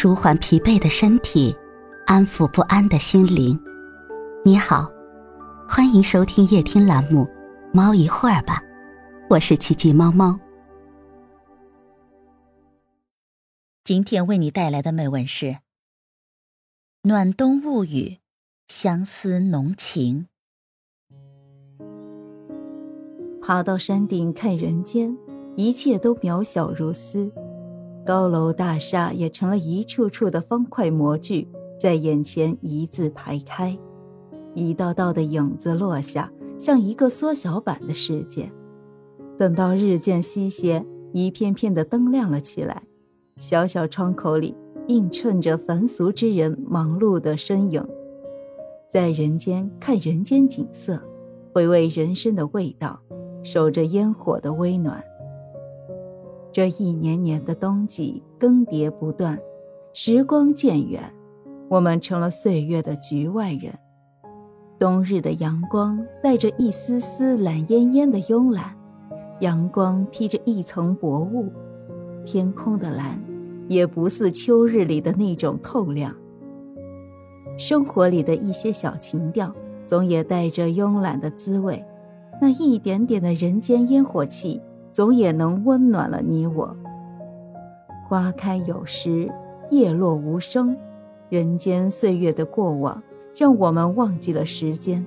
舒缓疲惫的身体，安抚不安的心灵。你好，欢迎收听夜听栏目《猫一会儿吧》，我是奇迹猫猫。今天为你带来的美文是《暖冬物语》，相思浓情。爬到山顶看人间，一切都渺小如斯。高楼大厦也成了一处处的方块模具，在眼前一字排开，一道道的影子落下，像一个缩小版的世界。等到日渐西斜，一片片的灯亮了起来，小小窗口里映衬着凡俗之人忙碌的身影，在人间看人间景色，回味人生的味道，守着烟火的温暖。这一年年的冬季更迭不断，时光渐远，我们成了岁月的局外人。冬日的阳光带着一丝丝懒烟烟的慵懒，阳光披着一层薄雾，天空的蓝也不似秋日里的那种透亮。生活里的一些小情调，总也带着慵懒的滋味，那一点点的人间烟火气。总也能温暖了你我。花开有时，叶落无声。人间岁月的过往，让我们忘记了时间。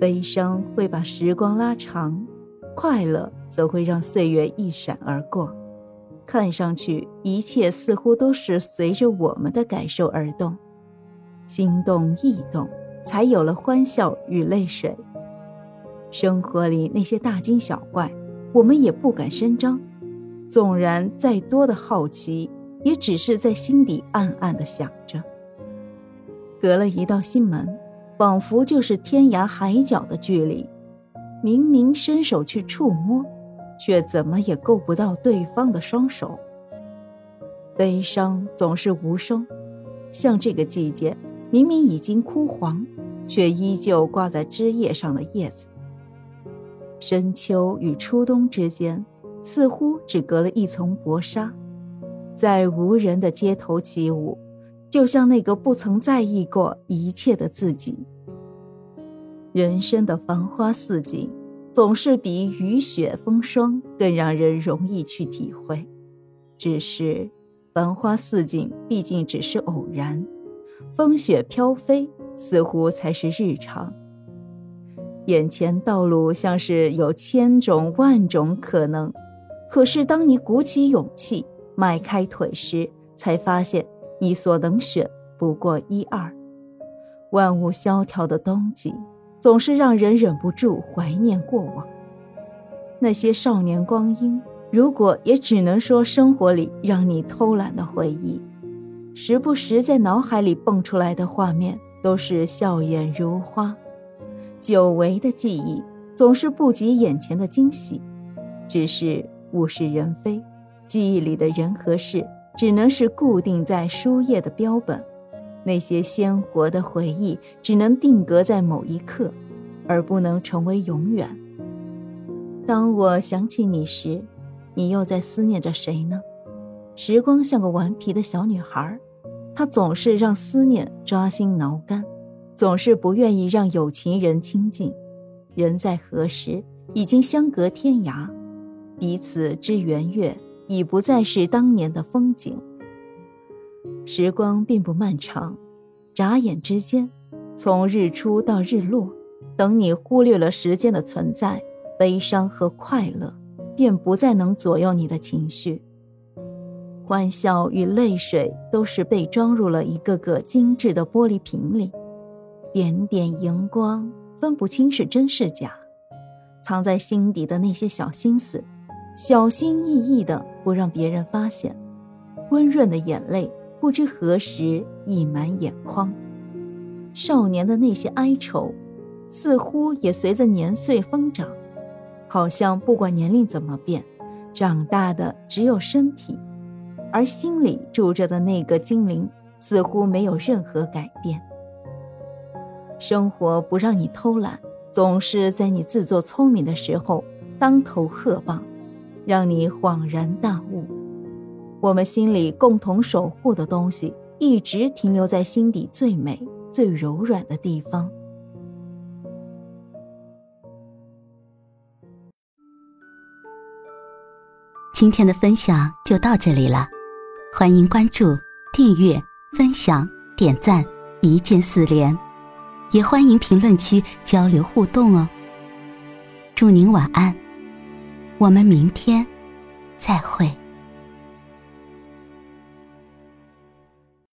悲伤会把时光拉长，快乐则会让岁月一闪而过。看上去，一切似乎都是随着我们的感受而动，心动意动，才有了欢笑与泪水。生活里那些大惊小怪。我们也不敢声张，纵然再多的好奇，也只是在心底暗暗的想着。隔了一道心门，仿佛就是天涯海角的距离。明明伸手去触摸，却怎么也够不到对方的双手。悲伤总是无声，像这个季节，明明已经枯黄，却依旧挂在枝叶上的叶子。深秋与初冬之间，似乎只隔了一层薄纱，在无人的街头起舞，就像那个不曾在意过一切的自己。人生的繁花似锦，总是比雨雪风霜更让人容易去体会。只是，繁花似锦毕竟只是偶然，风雪飘飞似乎才是日常。眼前道路像是有千种万种可能，可是当你鼓起勇气迈开腿时，才发现你所能选不过一二。万物萧条的冬季，总是让人忍不住怀念过往。那些少年光阴，如果也只能说生活里让你偷懒的回忆，时不时在脑海里蹦出来的画面，都是笑颜如花。久违的记忆总是不及眼前的惊喜，只是物是人非，记忆里的人和事只能是固定在书页的标本，那些鲜活的回忆只能定格在某一刻，而不能成为永远。当我想起你时，你又在思念着谁呢？时光像个顽皮的小女孩，她总是让思念抓心挠肝。总是不愿意让有情人亲近，人在何时已经相隔天涯，彼此之圆月已不再是当年的风景。时光并不漫长，眨眼之间，从日出到日落，等你忽略了时间的存在，悲伤和快乐便不再能左右你的情绪。欢笑与泪水都是被装入了一个个精致的玻璃瓶里。点点荧光，分不清是真是假。藏在心底的那些小心思，小心翼翼的不让别人发现。温润的眼泪，不知何时溢满眼眶。少年的那些哀愁，似乎也随着年岁疯长。好像不管年龄怎么变，长大的只有身体，而心里住着的那个精灵，似乎没有任何改变。生活不让你偷懒，总是在你自作聪明的时候当头喝棒，让你恍然大悟。我们心里共同守护的东西，一直停留在心底最美、最柔软的地方。今天的分享就到这里了，欢迎关注、订阅、分享、点赞，一键四连，也欢迎评论区交流互动哦。祝您晚安，我们明天再会。